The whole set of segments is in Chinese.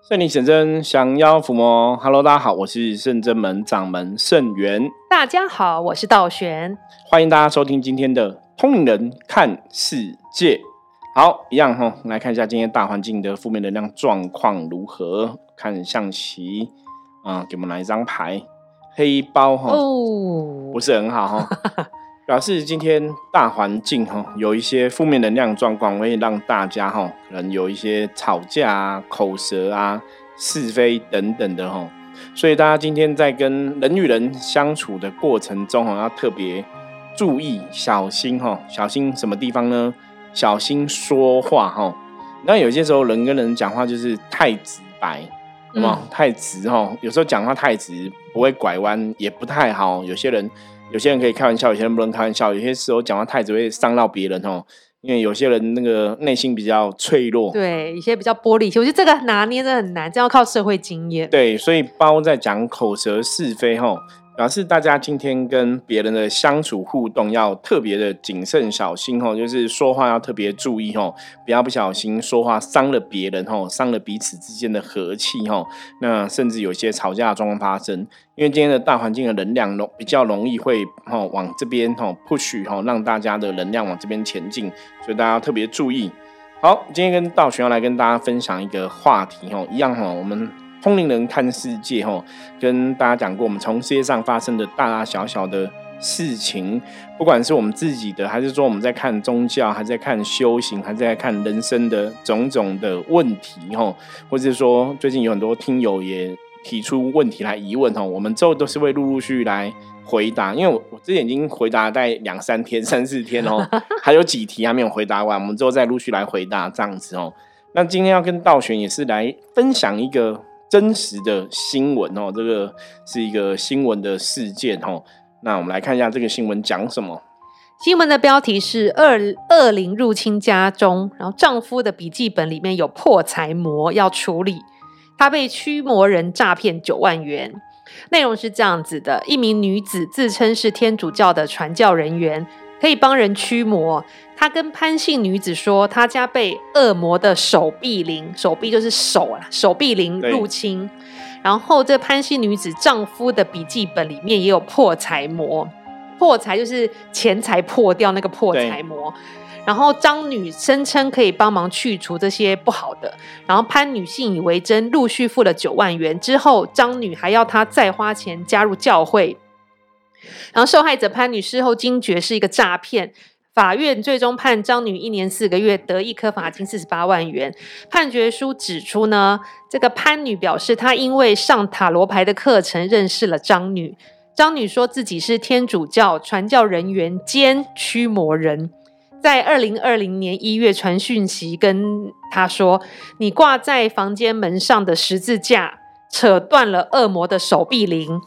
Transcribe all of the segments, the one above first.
圣灵显真，降妖伏魔。Hello，大家好，我是圣真门掌门圣元。大家好，我是道玄。欢迎大家收听今天的通灵人看世界。好，一样哈，来看一下今天大环境的负面能量状况如何。看象棋啊，给我们来一张牌，黑包哈，哦，不是很好哈。表示今天大环境哈有一些负面能量状况，会让大家哈可能有一些吵架啊、口舌啊、是非等等的哈，所以大家今天在跟人与人相处的过程中哈，要特别注意小心哈，小心什么地方呢？小心说话哈。那有些时候人跟人讲话就是太直白，那么太直哈，有时候讲话太直不会拐弯，也不太好。有些人。有些人可以开玩笑，有些人不能开玩笑。有些时候讲话太直会伤到别人哦，因为有些人那个内心比较脆弱。对，一些比较玻璃心，我觉得这个拿捏的很难，这要靠社会经验。对，所以包在讲口舌是非吼。表示大家今天跟别人的相处互动要特别的谨慎小心哦，就是说话要特别注意哦，不要不小心说话伤了别人哦，伤了彼此之间的和气哦。那甚至有些吵架的状况发生，因为今天的大环境的能量容比较容易会哦往这边哦 push 哦，让大家的能量往这边前进，所以大家要特别注意。好，今天跟道玄要来跟大家分享一个话题哦，一样哈，我们。通灵人看世界，哈，跟大家讲过，我们从世界上发生的大大小小的事情，不管是我们自己的，还是说我们在看宗教，还在看修行，还在看人生的种种的问题，哈，或者说最近有很多听友也提出问题来疑问，哈，我们之后都是会陆陆续续来回答，因为我我之前已经回答在两三天、三四天哦，还有几题还没有回答完，我们之后再陆续来回答这样子哦。那今天要跟道玄也是来分享一个。真实的新闻哦，这个是一个新闻的事件哦。那我们来看一下这个新闻讲什么。新闻的标题是“恶恶灵入侵家中”，然后丈夫的笔记本里面有破财魔要处理，他被驱魔人诈骗九万元。内容是这样子的：一名女子自称是天主教的传教人员。可以帮人驱魔。他跟潘姓女子说，他家被恶魔的手臂灵，手臂就是手啊，手臂灵入侵。然后这潘姓女子丈夫的笔记本里面也有破财魔，破财就是钱财破掉那个破财魔。然后张女声称可以帮忙去除这些不好的。然后潘女信以为真，陆续付了九万元之后，张女还要她再花钱加入教会。然后受害者潘女事后惊觉是一个诈骗，法院最终判张女一年四个月，得一颗罚金四十八万元。判决书指出呢，这个潘女表示，她因为上塔罗牌的课程认识了张女。张女说自己是天主教传教人员兼驱魔人，在二零二零年一月传讯息跟她说：“你挂在房间门上的十字架，扯断了恶魔的手臂灵。”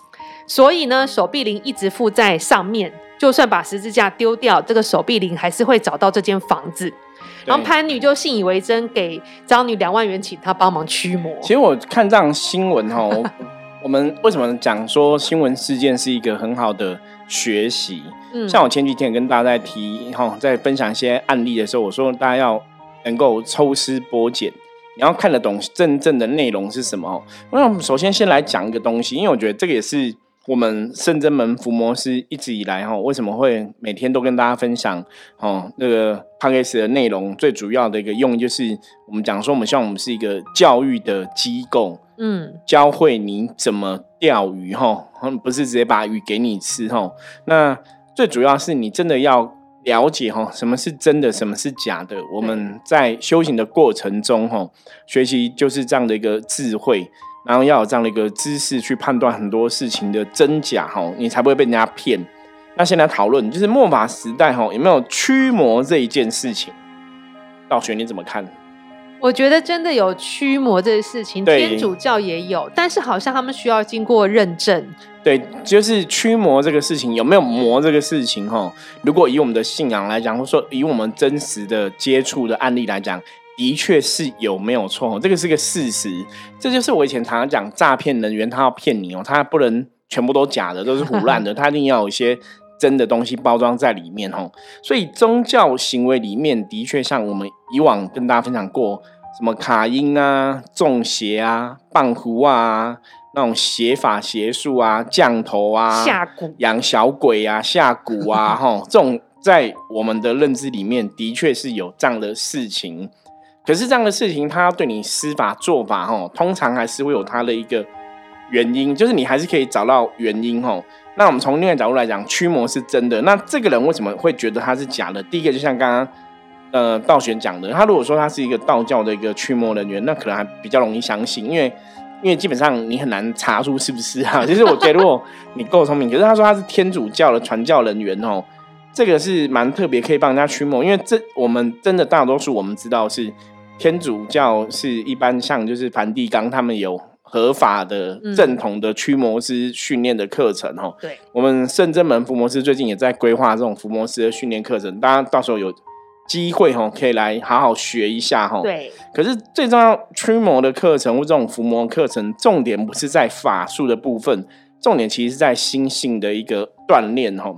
所以呢，手臂铃一直附在上面，就算把十字架丢掉，这个手臂铃还是会找到这间房子。然后潘女就信以为真，给张女两万元，请她帮忙驱魔。其实我看这样新闻哈，我 们为什么讲说新闻事件是一个很好的学习？嗯，像我前几天跟大家在提哈，在分享一些案例的时候，我说大家要能够抽丝剥茧，你要看得懂真正的内容是什么。那我们首先先来讲一个东西，因为我觉得这个也是。我们圣真门伏魔师一直以来哈，为什么会每天都跟大家分享哦那个 p a c k a g e 的内容？最主要的一个用意就是我们讲说，我们希望我们是一个教育的机构，嗯，教会你怎么钓鱼哈，不是直接把鱼给你吃哈。那最主要是你真的要了解哈，什么是真的，什么是假的。我们在修行的过程中哈，学习就是这样的一个智慧。然后要有这样的一个知识去判断很多事情的真假哈，你才不会被人家骗。那现在讨论就是末法时代哈，有没有驱魔这一件事情？道玄你怎么看？我觉得真的有驱魔这个事情，天主教也有，但是好像他们需要经过认证。对，就是驱魔这个事情有没有魔这个事情哈？如果以我们的信仰来讲，或者说以我们真实的接触的案例来讲。的确是有没有错？这个是个事实，这就是我以前常常讲诈骗人员，他要骗你哦，他不能全部都假的，都是胡乱的，他一定要有一些真的东西包装在里面哦。所以宗教行为里面的确像我们以往跟大家分享过，什么卡因啊、中邪啊、棒胡啊，那种邪法邪术啊、降头啊、下蛊、养小鬼啊、下蛊啊，哈，这种在我们的认知里面的确是有这样的事情。可是这样的事情，他要对你施法做法，哦，通常还是会有他的一个原因，就是你还是可以找到原因，哦。那我们从另外角度来讲，驱魔是真的。那这个人为什么会觉得他是假的？第一个就像刚刚呃道玄讲的，他如果说他是一个道教的一个驱魔人员，那可能还比较容易相信，因为 因为基本上你很难查出是不是啊。其实我觉得如果你够聪明，可是他说他是天主教的传教人员哦，这个是蛮特别，可以帮人家驱魔。因为这我们真的大多数我们知道是天主教是一般像就是梵蒂冈他们有。合法的正统的驱魔师训练的课程，哈，对，我们圣真门伏魔师最近也在规划这种伏魔师的训练课程，大家到时候有机会，哈，可以来好好学一下，哈。对。可是最重要驱魔的课程或这种伏魔课程，重点不是在法术的部分，重点其实是在心性的一个锻炼，哈。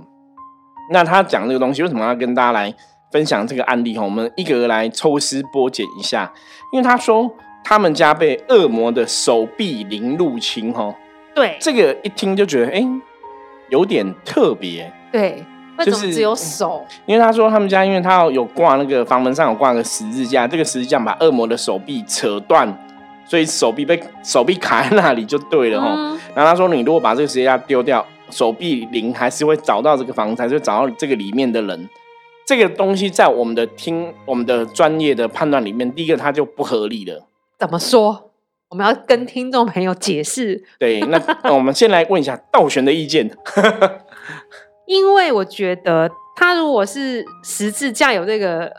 那他讲这个东西，为什么要跟大家来分享这个案例？哈，我们一个个来抽丝剥茧一下，因为他说。他们家被恶魔的手臂灵入侵，哈，对，这个一听就觉得，哎，有点特别，对，就是只有手，因为他说他们家，因为他有挂那个房门上有挂个十字架，这个十字架把恶魔的手臂扯断，所以手臂被手臂卡在那里就对了，哈。然后他说，你如果把这个十字架丢掉，手臂灵还是会找到这个房子，还是会找到这个里面的人。这个东西在我们的听我们的专业的判断里面，第一个它就不合理了。怎么说？我们要跟听众朋友解释。对，那那我们先来问一下道玄的意见。因为我觉得，他如果是十字架有这个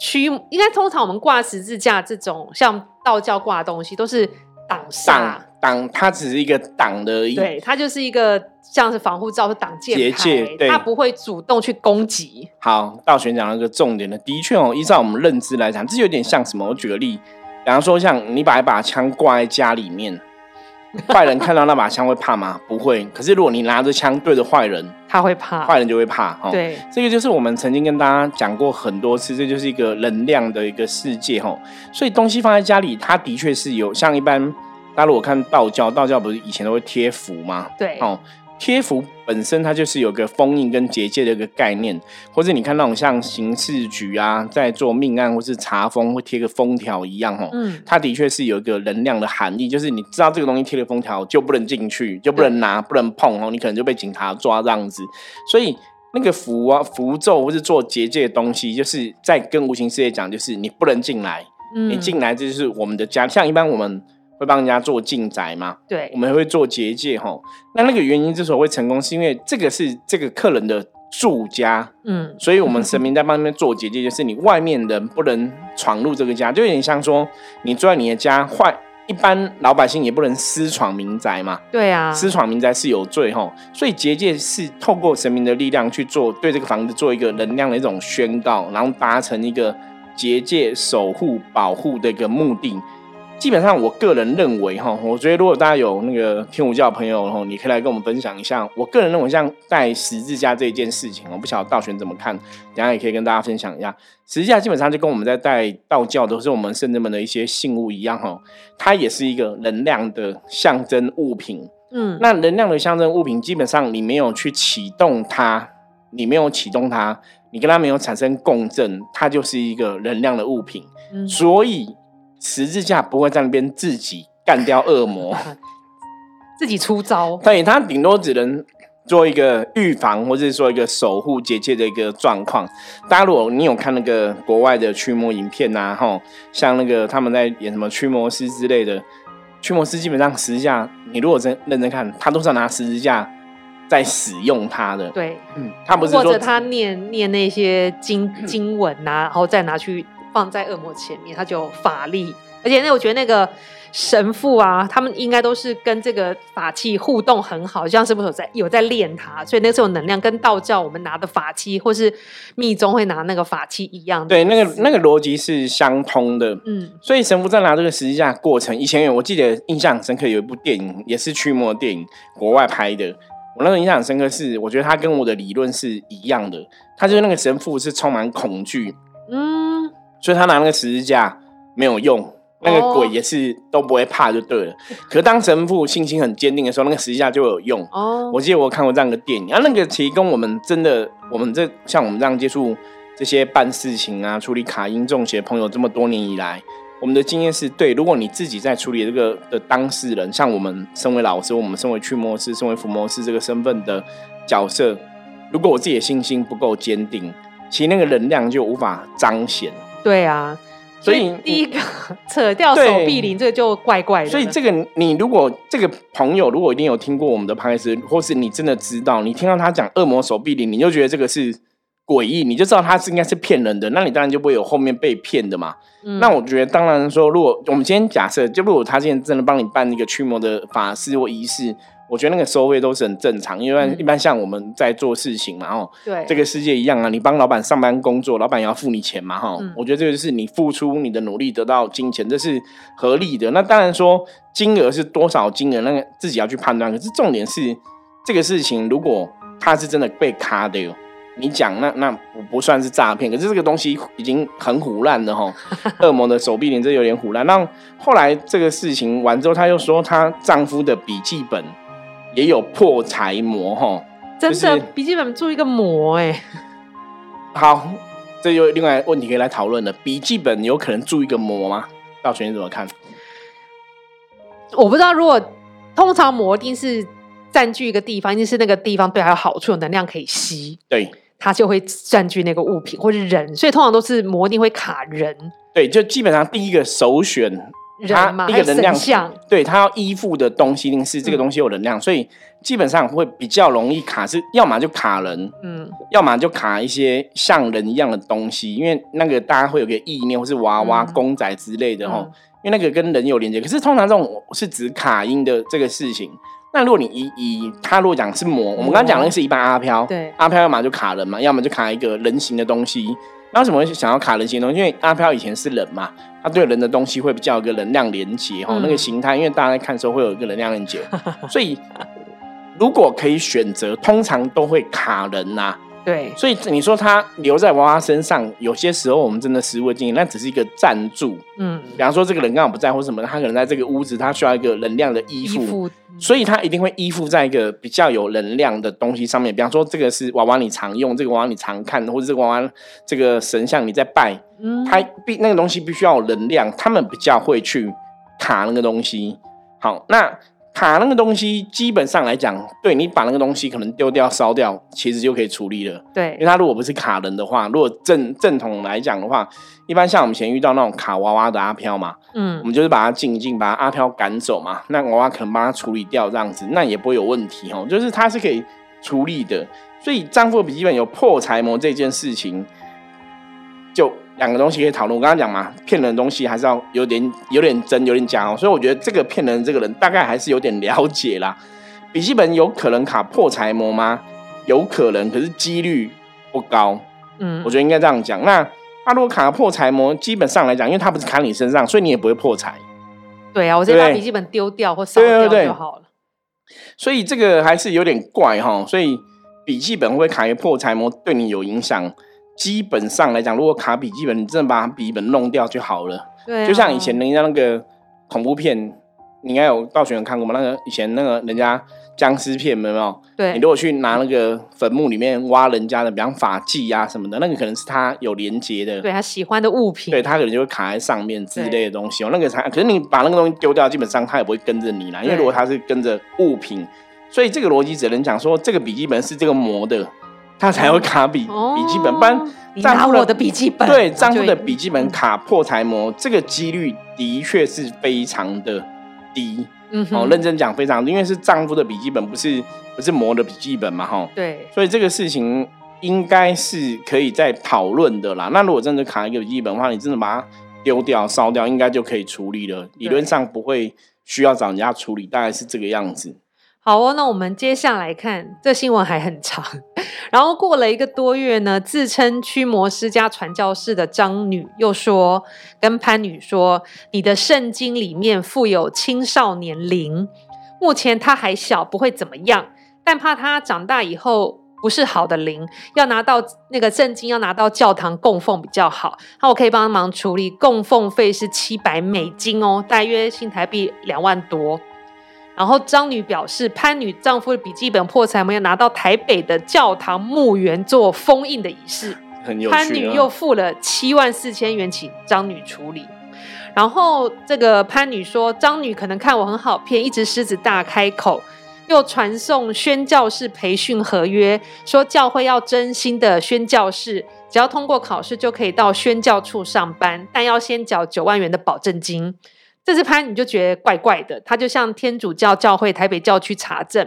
驱，应该通常我们挂十字架这种像道教挂的东西，都是挡煞挡，它只是一个挡的，对，它就是一个像是防护罩是挡箭牌，它不会主动去攻击。好，道玄讲了一个重点的，的确哦，依照我们认知来讲，这有点像什么？我举个例。比方说，像你把一把枪挂在家里面，坏人看到那把枪会怕吗？不会。可是如果你拿着枪对着坏人，他会怕，坏人就会怕。哦对，这个就是我们曾经跟大家讲过很多次，这就是一个能量的一个世界哦。所以东西放在家里，它的确是有像一般，大家如果看道教，道教不是以前都会贴符吗？对，哦。贴符本身它就是有个封印跟结界的一个概念，或者你看那种像刑事局啊，在做命案或是查封会贴个封条一样，哦，嗯，它的确是有一个能量的含义，就是你知道这个东西贴了封条就不能进去，就不能拿，不能碰哦，你可能就被警察抓这样子。所以那个符啊、符咒或是做结界的东西，就是在跟无形世界讲，就是你不能进来，你进来这就是我们的家。像一般我们。会帮人家做进宅嘛？对，我们会做结界哈。那那个原因之所以会成功，是因为这个是这个客人的住家，嗯，所以我们神明在帮那边做结界，就是你外面人不能闯入这个家，就有点像说你住在你的家，坏一般老百姓也不能私闯民宅嘛。对啊，私闯民宅是有罪吼。所以结界是透过神明的力量去做，对这个房子做一个能量的一种宣告，然后达成一个结界守护保护的一个目的。基本上，我个人认为哈，我觉得如果大家有那个天主教朋友哈，你可以来跟我们分享一下。我个人认为，像带十字架这一件事情，我不晓得道玄怎么看，等下也可以跟大家分享一下。十字架基本上就跟我们在带道教都是我们圣人们的一些信物一样哈，它也是一个能量的象征物品。嗯，那能量的象征物品，基本上你没有去启动它，你没有启动它，你跟它没有产生共振，它就是一个能量的物品。嗯，所以。十字架不会在那边自己干掉恶魔，自己出招。对他顶多只能做一个预防，或者是说一个守护结界的一个状况。大家如果你有看那个国外的驱魔影片呐，吼，像那个他们在演什么驱魔师之类的，驱魔师基本上十字架，你如果真认真看，他都是拿十字架在使用它的。对，嗯，他不是或者他念念那些经 经文呐，然后再拿去。放在恶魔前面，他就有法力，而且那我觉得那个神父啊，他们应该都是跟这个法器互动很好，像是不是有在有在练它，所以那是有能量，跟道教我们拿的法器或是密宗会拿那个法器一样。对，那个那个逻辑是相通的。嗯，所以神父在拿这个十字架过程，以前我记得印象深刻有一部电影，也是驱魔电影，国外拍的。我那个印象深刻是，我觉得他跟我的理论是一样的，他就是那个神父是充满恐惧。嗯。所以他拿那个十字架没有用，那个鬼也是都不会怕就对了。可是当神父信心很坚定的时候，那个十字架就有用。哦，我记得我看过这样的电影，啊，那个其实跟我们真的，我们这像我们这样接触这些办事情啊、处理卡因中邪朋友这么多年以来，我们的经验是对。如果你自己在处理这个的当事人，像我们身为老师，我们身为驱魔师、身为伏魔师这个身份的角色，如果我自己的信心不够坚定，其实那个能量就无法彰显。对啊。所以第一个 扯掉手臂灵，这个就怪怪的。所以这个你如果这个朋友如果一定有听过我们的拍摄，或是你真的知道，你听到他讲恶魔手臂灵，你就觉得这个是诡异，你就知道他是应该是骗人的，那你当然就不会有后面被骗的嘛。那我觉得当然说，如果我们今天假设，就如果他今天真的帮你办一个驱魔的法事或仪式。我觉得那个收费都是很正常，因为一般像我们在做事情嘛，哦，对，这个世界一样啊，你帮老板上班工作，老板也要付你钱嘛，哈，我觉得这个是你付出你的努力得到金钱，这是合理的。那当然说金额是多少金额，那个自己要去判断。可是重点是这个事情，如果他是真的被卡的，你讲那那不不算是诈骗，可是这个东西已经很虎烂了哈。恶魔的手臂连这有点虎烂。那后来这个事情完之后，他又说她丈夫的笔记本。也有破财魔哈，真的笔记本注一个魔哎。好，这又另外问题可以来讨论了。笔记本有可能注一个魔吗？道玄你怎么看？我不知道，如果通常魔一定是占据一个地方，一定是那个地方对它有好处，有能量可以吸，对，它就会占据那个物品或者人，所以通常都是魔一定会卡人。对，就基本上第一个首选。他一个能量，对他要依附的东西，一定是这个东西有能量，所以基本上会比较容易卡，是要么就卡人，嗯，要么就卡一些像人一样的东西，因为那个大家会有个意念，或是娃娃、公仔之类的哈，因为那个跟人有连接。可是通常这种是指卡音的这个事情。那如果你以以他如果讲是魔，我们刚刚讲的是一般阿飘，对，阿飘要么就卡人嘛，要么就卡一个人形的东西。那为什么会想要卡人形东西？因为阿飘以前是人嘛，他对人的东西会比较有个能量连接哈，那个形态，因为大家在看的时候会有一个能量连接，所以如果可以选择，通常都会卡人呐。对，所以你说他留在娃娃身上，有些时候我们真的实物经验，那只是一个赞助。嗯，比方说这个人刚好不在或什么，他可能在这个屋子，他需要一个能量的依附，所以他一定会依附在一个比较有能量的东西上面。比方说这个是娃娃你常用，这个娃娃你常看，或者这个娃娃这个神像你在拜，嗯，他必那个东西必须要有能量，他们比较会去卡那个东西。好，那。卡那个东西，基本上来讲，对你把那个东西可能丢掉、烧掉，其实就可以处理了。对，因为它如果不是卡人的话，如果正正统来讲的话，一般像我们以前遇到那种卡娃娃的阿飘嘛，嗯，我们就是把它静一静，把阿飘赶走嘛，那娃娃可能帮他处理掉这样子，那也不会有问题哦，就是它是可以处理的。所以丈夫笔记本有破财魔这件事情，就。两个东西可以讨论。我刚刚讲嘛，骗人的东西还是要有点有点真，有点假哦。所以我觉得这个骗人这个人大概还是有点了解啦。笔记本有可能卡破财魔吗？有可能，可是几率不高。嗯，我觉得应该这样讲。那他如果卡破财魔，基本上来讲，因为他不是卡你身上，所以你也不会破财。对啊，我直接把笔记本丢掉或烧掉就好了。所以这个还是有点怪哈。所以笔记本会卡一个破财魔，对你有影响。基本上来讲，如果卡笔记本，你真的把笔记本弄掉就好了。对，就像以前人家那个恐怖片，你应该有道学有看过吗？那个以前那个人家僵尸片，有没有？对。你如果去拿那个坟墓里面挖人家的，比方法器啊什么的，那个可能是他有连接的，对他喜欢的物品，对他可能就会卡在上面之类的东西哦。那个才，可是你把那个东西丢掉，基本上他也不会跟着你啦，因为如果他是跟着物品，所以这个逻辑只能讲说，这个笔记本是这个模的。他才会卡笔笔记本，不然丈夫的笔记本对丈夫的笔记本卡破财魔，这个几率的确是非常的低。嗯，哦，认真讲非常，因为是丈夫的笔记本，不是不是磨的笔记本嘛，哈。对，所以这个事情应该是可以再讨论的啦。那如果真的卡一个笔记本的话，你真的把它丢掉、烧掉，应该就可以处理了。理论上不会需要找人家处理，大概是这个样子。好哦，那我们接下来看这新闻还很长。然后过了一个多月呢，自称驱魔师加传教士的张女又说，跟潘女说：“你的圣经里面附有青少年灵，目前他还小，不会怎么样，但怕他长大以后不是好的灵，要拿到那个圣经，要拿到教堂供奉比较好。那我可以帮忙处理，供奉费是七百美金哦，大约新台币两万多。然后张女表示，潘女丈夫的笔记本破财没有拿到台北的教堂墓园做封印的仪式，潘女又付了七万四千元请张女处理。然后这个潘女说，张女可能看我很好骗，一直狮子大开口。又传送宣教士培训合约，说教会要真心的宣教士，只要通过考试就可以到宣教处上班，但要先缴九万元的保证金。这次潘女就觉得怪怪的，他就向天主教教会台北教区查证，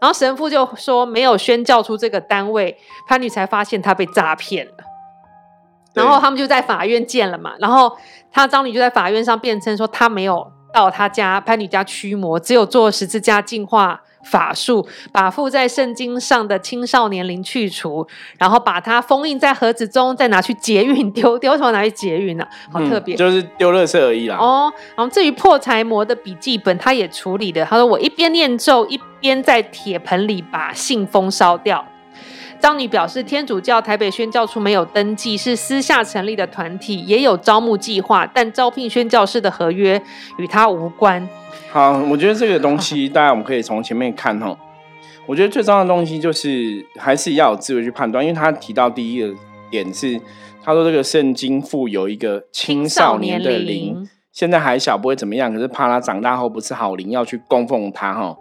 然后神父就说没有宣教出这个单位，潘女才发现他被诈骗了。然后他们就在法院见了嘛，然后他张女就在法院上辩称说他没有到他家潘女家驱魔，只有做十字架净化。法术把附在圣经上的青少年灵去除，然后把它封印在盒子中，再拿去捷运丢 丢，什么拿去捷运呢？好特别，就是丢垃圾而已啦。哦，然后至于破财魔的笔记本，他也处理的。他说：“我一边念咒，一边在铁盆里把信封烧掉。”张女表示，天主教台北宣教处没有登记，是私下成立的团体，也有招募计划，但招聘宣教士的合约与他无关。好，我觉得这个东西，大家我们可以从前面看哈。我觉得最重要的东西就是还是要有智慧去判断，因为他提到第一个点是，他说这个圣经附有一个青少年的灵，现在还小不会怎么样，可是怕他长大后不是好灵，要去供奉他哈。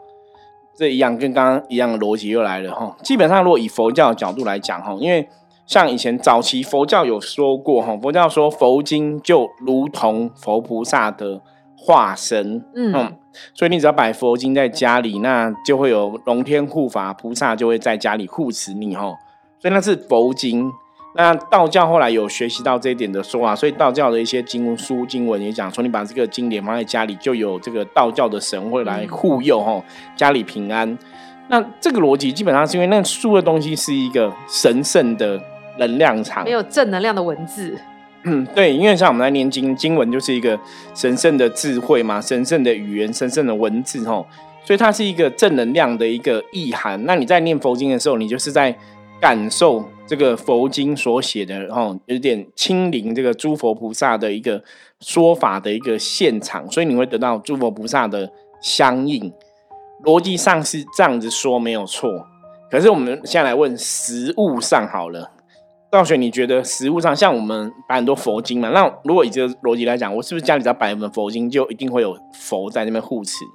这一样跟刚刚一样的逻辑又来了哈。基本上，如果以佛教的角度来讲哈，因为像以前早期佛教有说过哈，佛教说佛经就如同佛菩萨的化身，嗯，所以你只要摆佛经在家里，那就会有龙天护法菩萨就会在家里护持你哈。所以那是佛经。那道教后来有学习到这一点的说法，所以道教的一些经书经文也讲说，你把这个经典放在家里，就有这个道教的神会来护佑哈，家里平安。那这个逻辑基本上是因为那书的东西是一个神圣的能量场，没有正能量的文字。嗯，对，因为像我们来念经，经文就是一个神圣的智慧嘛，神圣的语言，神圣的文字哈，所以它是一个正能量的一个意涵。那你在念佛经的时候，你就是在。感受这个佛经所写的，然后有点亲临这个诸佛菩萨的一个说法的一个现场，所以你会得到诸佛菩萨的相应。逻辑上是这样子说没有错，可是我们现在来问实物上好了，道学你觉得实物上像我们摆很多佛经嘛？那如果以这个逻辑来讲，我是不是家里只要摆一本佛经，就一定会有佛在那边护持？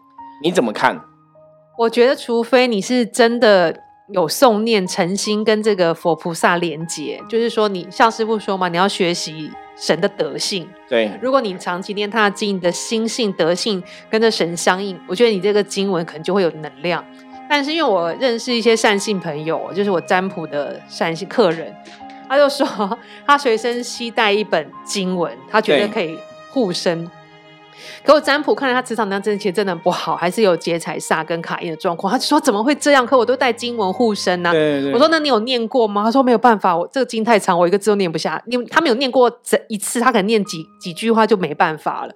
你怎么看？我觉得，除非你是真的。有诵念诚心跟这个佛菩萨连接，就是说你像师傅说嘛，你要学习神的德性。对，如果你长期念他的经，你的心性德性跟着神相应，我觉得你这个经文可能就会有能量。但是因为我认识一些善信朋友，就是我占卜的善信客人，他就说 他随身携带一本经文，他觉得可以护身。可我占卜看了他磁场能量真的其实真的不好，还是有劫财煞跟卡印的状况。他就说怎么会这样？可我都带经文护身呢。我说那你有念过吗？他说没有办法，我这个经太长，我一个字都念不下。你他没有念过这一次，他可能念几几句话就没办法了。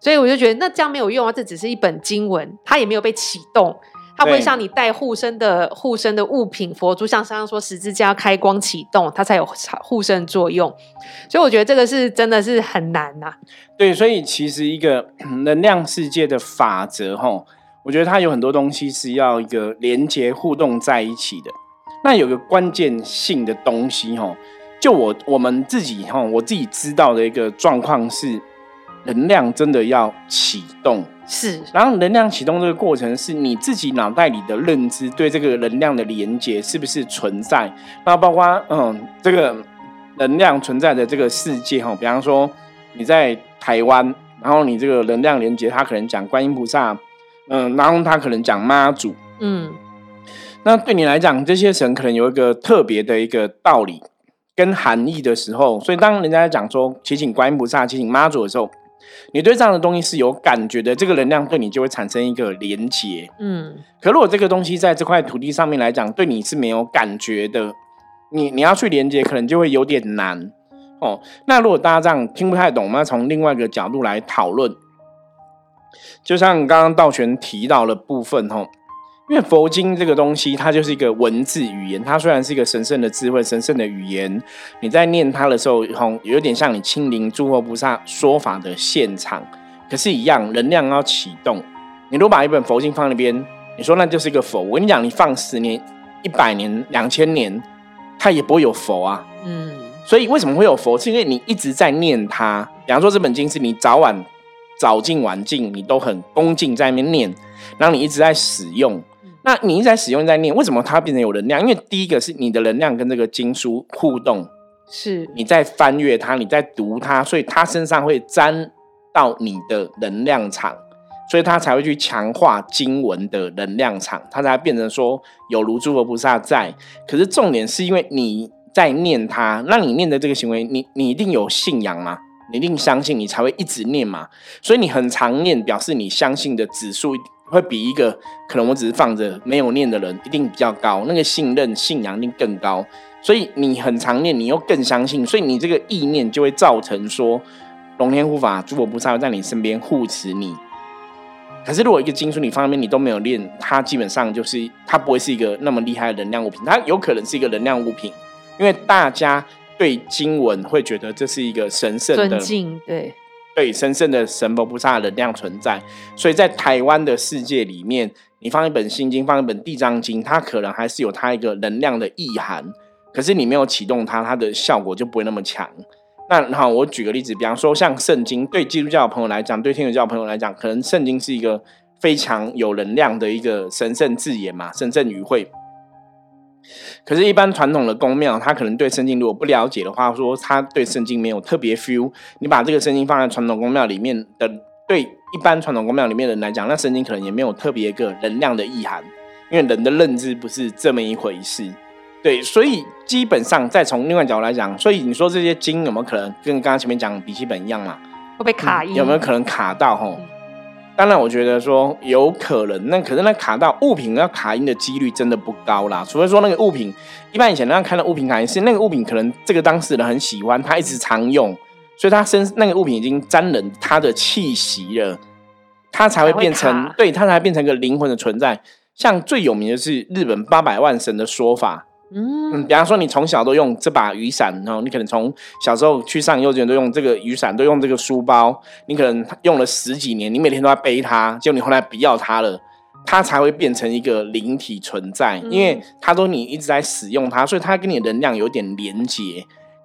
所以我就觉得那这样没有用啊，这只是一本经文，他也没有被启动。它不会像你带护身的护身的物品，佛珠像刚刚说十字架开光启动，它才有护身作用。所以我觉得这个是真的是很难呐。对，所以其实一个 能量世界的法则，哈，我觉得它有很多东西是要一个连接互动在一起的。那有个关键性的东西，哈，就我我们自己哈，我自己知道的一个状况是，能量真的要启动。是，然后能量启动这个过程是你自己脑袋里的认知对这个能量的连接是不是存在？那包括嗯，这个能量存在的这个世界哈，比方说你在台湾，然后你这个能量连接，他可能讲观音菩萨，嗯，然后他可能讲妈祖，嗯，那对你来讲，这些神可能有一个特别的一个道理跟含义的时候，所以当人家在讲说祈请观音菩萨、祈请妈祖的时候。你对这样的东西是有感觉的，这个能量对你就会产生一个连接。嗯，可如果这个东西在这块土地上面来讲，对你是没有感觉的，你你要去连接，可能就会有点难哦。那如果大家这样听不太懂，我们要从另外一个角度来讨论。就像刚刚道玄提到的部分，吼，因因为佛经这个东西，它就是一个文字语言，它虽然是一个神圣的智慧、神圣的语言，你在念它的时候，吼，有点像你亲临诸佛菩萨说法的现场，可是，一样能量要启动。你如果把一本佛经放那边，你说那就是一个佛，我跟你讲，你放十年、一百年、两千年，它也不会有佛啊。嗯，所以为什么会有佛？是因为你一直在念它。比方说，这本经是你早晚早进晚进，你都很恭敬在那边念，然后你一直在使用。那你一直在使用在念，为什么它变成有能量？因为第一个是你的能量跟这个经书互动，是你在翻阅它，你在读它，所以它身上会沾到你的能量场，所以它才会去强化经文的能量场，它才变成说有如诸佛菩萨在。可是重点是因为你在念它，那你念的这个行为，你你一定有信仰吗？你一定相信，你才会一直念嘛。所以你很常念，表示你相信的指数。会比一个可能我只是放着没有念的人一定比较高，那个信任信仰一定更高。所以你很常念，你又更相信，所以你这个意念就会造成说龙天护法、诸佛菩萨在你身边护持你。可是如果一个经书你方面你都没有练，它基本上就是它不会是一个那么厉害的能量物品，它有可能是一个能量物品，因为大家对经文会觉得这是一个神圣的尊敬，对。对神圣的神佛菩萨的能量存在，所以在台湾的世界里面，你放一本心经，放一本地藏经，它可能还是有它一个能量的意涵。可是你没有启动它，它的效果就不会那么强。那好，我举个例子，比方说像圣经，对基督教的朋友来讲，对天主教朋友来讲，可能圣经是一个非常有能量的一个神圣字眼嘛，神圣语汇。可是，一般传统的宫庙，他可能对圣经如果不了解的话，说他对圣经没有特别 feel。你把这个圣经放在传统宫庙里面的，对一般传统宫庙里面的人来讲，那圣经可能也没有特别一个能量的意涵，因为人的认知不是这么一回事。对，所以基本上再从另外角度来讲，所以你说这些经有没有可能跟刚刚前面讲笔记本一样嘛？会被卡？有没有可能卡到？吼？当然，我觉得说有可能，那可是那卡到物品要卡音的几率真的不高啦。除非说那个物品，一般以前那样看到物品卡音是那个物品可能这个当事人很喜欢，他一直常用，所以他身那个物品已经沾染他的气息了，他才会变成，对他才变成一个灵魂的存在。像最有名的是日本八百万神的说法。嗯，比方说你从小都用这把雨伞，然后你可能从小时候去上幼稚园都用这个雨伞，都用这个书包，你可能用了十几年，你每天都在背它，结果你后来不要它了，它才会变成一个灵体存在，因为它都你一直在使用它，所以它跟你的能量有点连接。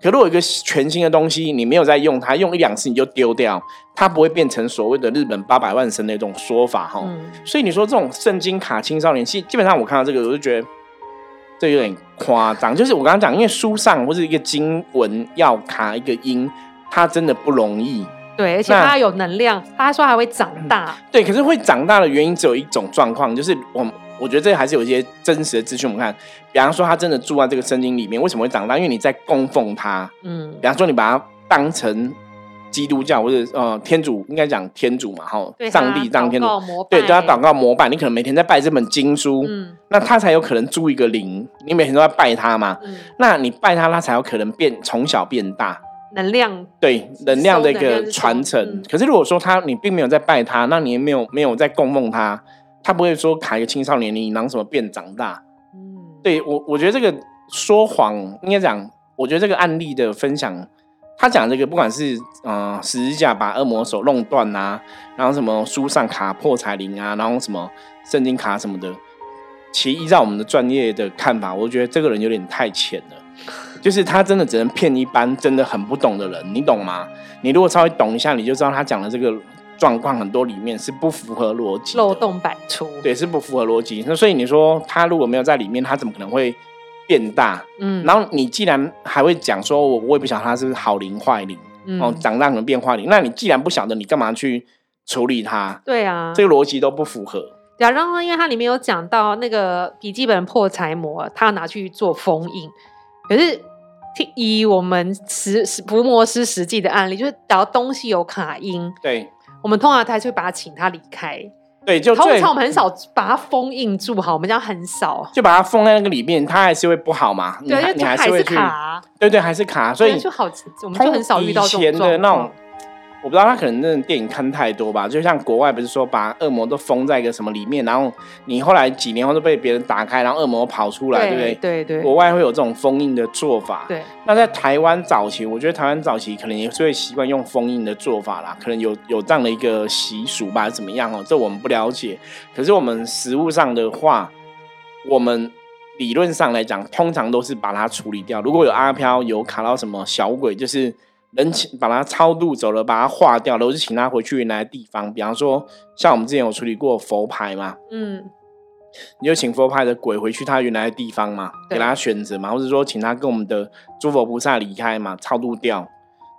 可如果一个全新的东西你没有在用它，用一两次你就丢掉，它不会变成所谓的日本八百万神那种说法哈。所以你说这种圣经卡青少年，基基本上我看到这个我就觉得。这有点夸张，就是我刚刚讲，因为书上或者一个经文要卡一个音，它真的不容易。对，而且它有能量，他说还会长大。对，可是会长大的原因只有一种状况，就是我我觉得这还是有一些真实的资讯。我们看，比方说他真的住在这个圣经里面，为什么会长大？因为你在供奉他。嗯，比方说你把它当成。基督教或者呃天主应该讲天主嘛，哈，上帝当天主，对，对他祷告膜拜，你可能每天在拜这本经书，嗯，那他才有可能住一个灵，你每天都在拜他嘛，嗯，那你拜他，他才有可能变从小变大，能量对能量的一个传承。可是如果说他你并没有在拜他，那你也没有没有在供奉他，他不会说卡一个青少年，你能什么变长大？嗯，对我我觉得这个说谎应该讲，我觉得这个案例的分享。他讲这个，不管是呃十字架把恶魔手弄断啊，然后什么书上卡破财灵啊，然后什么圣经卡什么的，其实依照我们的专业的看法，我觉得这个人有点太浅了，就是他真的只能骗一般真的很不懂的人，你懂吗？你如果稍微懂一下，你就知道他讲的这个状况很多里面是不符合逻辑，漏洞百出，对，是不符合逻辑。那所以你说他如果没有在里面，他怎么可能会？变大，嗯，然后你既然还会讲说，我我也不晓得他是好灵坏灵，哦，长大可能变坏灵，那你既然不晓得，你干嘛去处理它？对啊，这个逻辑都不符合。然后，因为它里面有讲到那个笔记本破财膜，他拿去做封印，可是以我们实伏魔师实际的案例，就是只要东西有卡音，对，我们通常他就会把他请他离开。对，就通常我们很少把它封印住，好，我们家很少，就把它封在那个里面，它还是会不好嘛？对，你还是会卡，对对，还是卡，所以就好，我们就很少遇到以前的那种我不知道他可能那种电影看太多吧，就像国外不是说把恶魔都封在一个什么里面，然后你后来几年后都被别人打开，然后恶魔跑出来，对不对？对对。国外会有这种封印的做法。对。那在台湾早期，我觉得台湾早期可能也是会习惯用封印的做法啦，可能有有这样的一个习俗吧，怎么样哦？这我们不了解。可是我们实物上的话，我们理论上来讲，通常都是把它处理掉。如果有阿飘有卡到什么小鬼，就是。人请把它超度走了，把它化掉了，我就请他回去原来的地方。比方说，像我们之前有处理过佛牌嘛，嗯，你就请佛牌的鬼回去他原来的地方嘛，给他选择嘛，或者说请他跟我们的诸佛菩萨离开嘛，超度掉。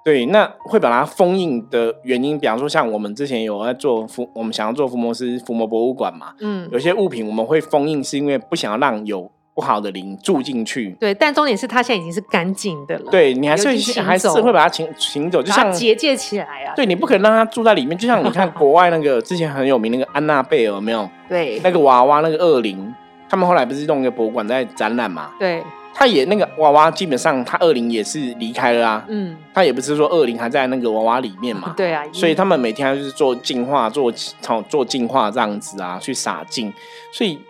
对，那会把它封印的原因，比方说像我们之前有在做福，我们想要做伏魔师伏魔博物馆嘛，嗯，有些物品我们会封印，是因为不想要让有。不好的灵住进去，对，但重点是它现在已经是干净的了。对你还是还是会把它请请走，就像结界起来啊。对你不可能让它住在里面，就像你看国外那个之前很有名那个安娜贝尔，没有？对，那个娃娃那个恶灵，他们后来不是弄一个博物馆在展览嘛？对，他也那个娃娃基本上他恶灵也是离开了啊。嗯，他也不是说恶灵还在那个娃娃里面嘛。对啊，所以他们每天就是做净化、做做做净化这样子啊，去洒净，所以。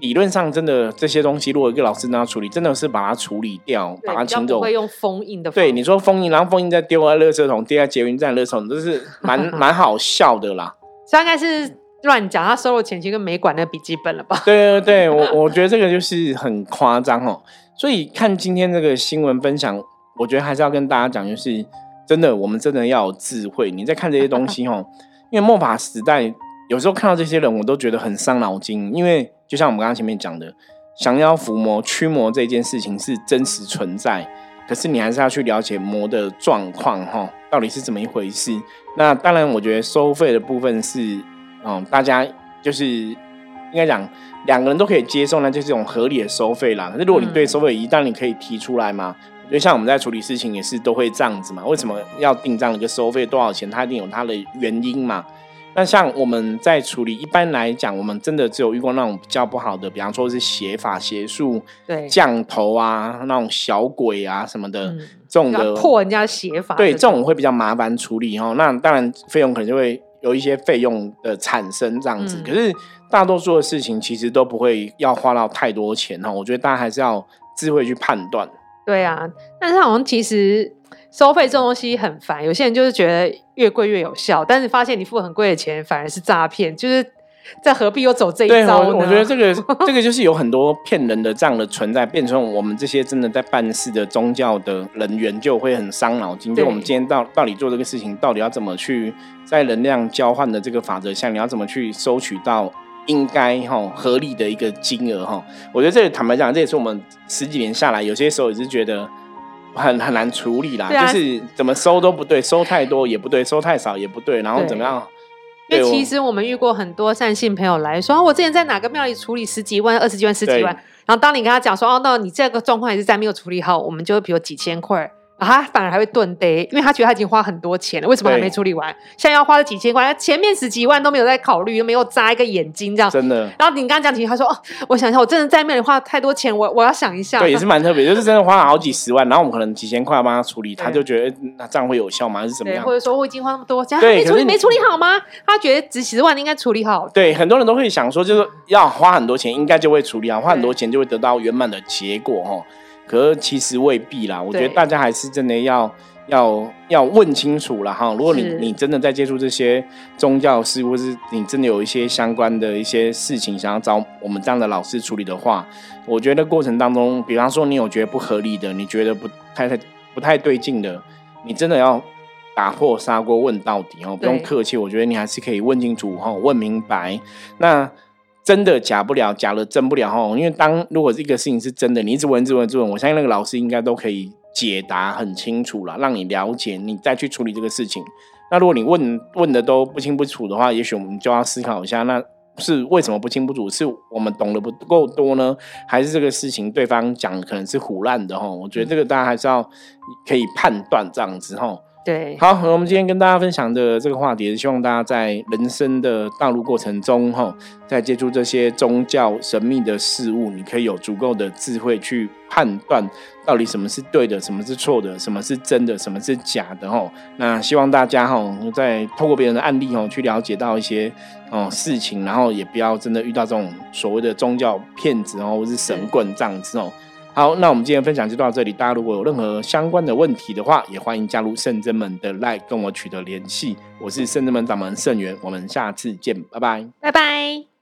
理论上，真的这些东西，如果一个老师让他处理，真的是把它处理掉，把它清走。会用封印的。对，你说封印，然后封印再丢在垃圾桶，丢在捷运站垃圾桶，这是蛮 蛮好笑的啦。他应该是乱讲，他收了钱其实没管那笔记本了吧？对对对，我我觉得这个就是很夸张哦。所以看今天这个新闻分享，我觉得还是要跟大家讲，就是真的，我们真的要有智慧。你在看这些东西哦，因为末法时代。有时候看到这些人，我都觉得很伤脑筋，因为就像我们刚刚前面讲的，降妖伏魔、驱魔这件事情是真实存在，可是你还是要去了解魔的状况，哈，到底是怎么一回事。那当然，我觉得收费的部分是，嗯，大家就是应该讲两个人都可以接受，那就是一种合理的收费啦。可是如果你对收费一旦你可以提出来嘛，就像我们在处理事情也是都会这样子嘛。为什么要定这样一个收费多少钱？它一定有它的原因嘛。那像我们在处理，一般来讲，我们真的只有遇过那种比较不好的，比方说是邪法邪术、对降头啊，那种小鬼啊什么的，这种的破人家写法，对这种会比较麻烦处理哈。那当然费用可能就会有一些费用的产生这样子，可是大多数的事情其实都不会要花到太多钱哈。我觉得大家还是要智慧去判断。对啊，但是好像其实。收费这东西很烦，有些人就是觉得越贵越有效，但是发现你付很贵的钱反而是诈骗，就是在何必又走这一招呢？我觉得这个 这个就是有很多骗人的这样的存在，变成我们这些真的在办事的宗教的人员就会很伤脑筋。就我们今天到到底做这个事情，到底要怎么去在能量交换的这个法则下，你要怎么去收取到应该哈合理的一个金额哈？我觉得这个坦白讲，这也是我们十几年下来，有些时候也是觉得。很很难处理啦，就是怎么收都不对，收太多也不对，收太少也不对，然后怎么样？因为其实我们遇过很多善信朋友来说，我之前在哪个庙里处理十几万、二十几万、十几万，然后当你跟他讲说，哦，那你这个状况也是在没有处理好，我们就比如几千块。他反而还会顿呆，因为他觉得他已经花很多钱了，为什么还没处理完？现在要花了几千块，前面十几万都没有在考虑，都没有眨一个眼睛，这样真的。然后你刚刚讲起，他说：“哦，我想一下，我真的在庙里花太多钱，我我要想一下。”对，也是蛮特别，就是真的花了好几十万，然后我们可能几千块帮他处理，他就觉得那这样会有效吗？还是怎么样？或者说我已经花那么多，这样没处理没处理好吗？他觉得几十万应该处理好。对，很多人都会想说，就是要花很多钱，应该就会处理好，花很多钱就会得到圆满的结果，哈。可是其实未必啦，我觉得大家还是真的要要要问清楚了哈。如果你你真的在接触这些宗教事，或是你真的有一些相关的一些事情想要找我们这样的老师处理的话，我觉得过程当中，比方说你有觉得不合理的，你觉得不太太不太对劲的，你真的要打破砂锅问到底哦，不用客气。我觉得你还是可以问清楚哈，问明白那。真的假不了，假了真不了哈。因为当如果这个事情是真的，你一直问、一直问、问，我相信那个老师应该都可以解答很清楚了，让你了解，你再去处理这个事情。那如果你问问的都不清不楚的话，也许我们就要思考一下，那是为什么不清不楚？是我们懂得不够多呢，还是这个事情对方讲可能是胡乱的哈？我觉得这个大家还是要可以判断这样子哈。对，好，我们今天跟大家分享的这个话题，希望大家在人生的道路过程中，哈，在接触这些宗教神秘的事物，你可以有足够的智慧去判断到底什么是对的，什么是错的，什么是真的，什么是假的，哈。那希望大家哈，在透过别人的案例，哈，去了解到一些哦事情，然后也不要真的遇到这种所谓的宗教骗子哦，或是神棍这样子哦。好，那我们今天分享就到这里。大家如果有任何相关的问题的话，也欢迎加入圣真门的 Line 跟我取得联系。我是圣真门掌门圣元，我们下次见，拜拜，拜拜。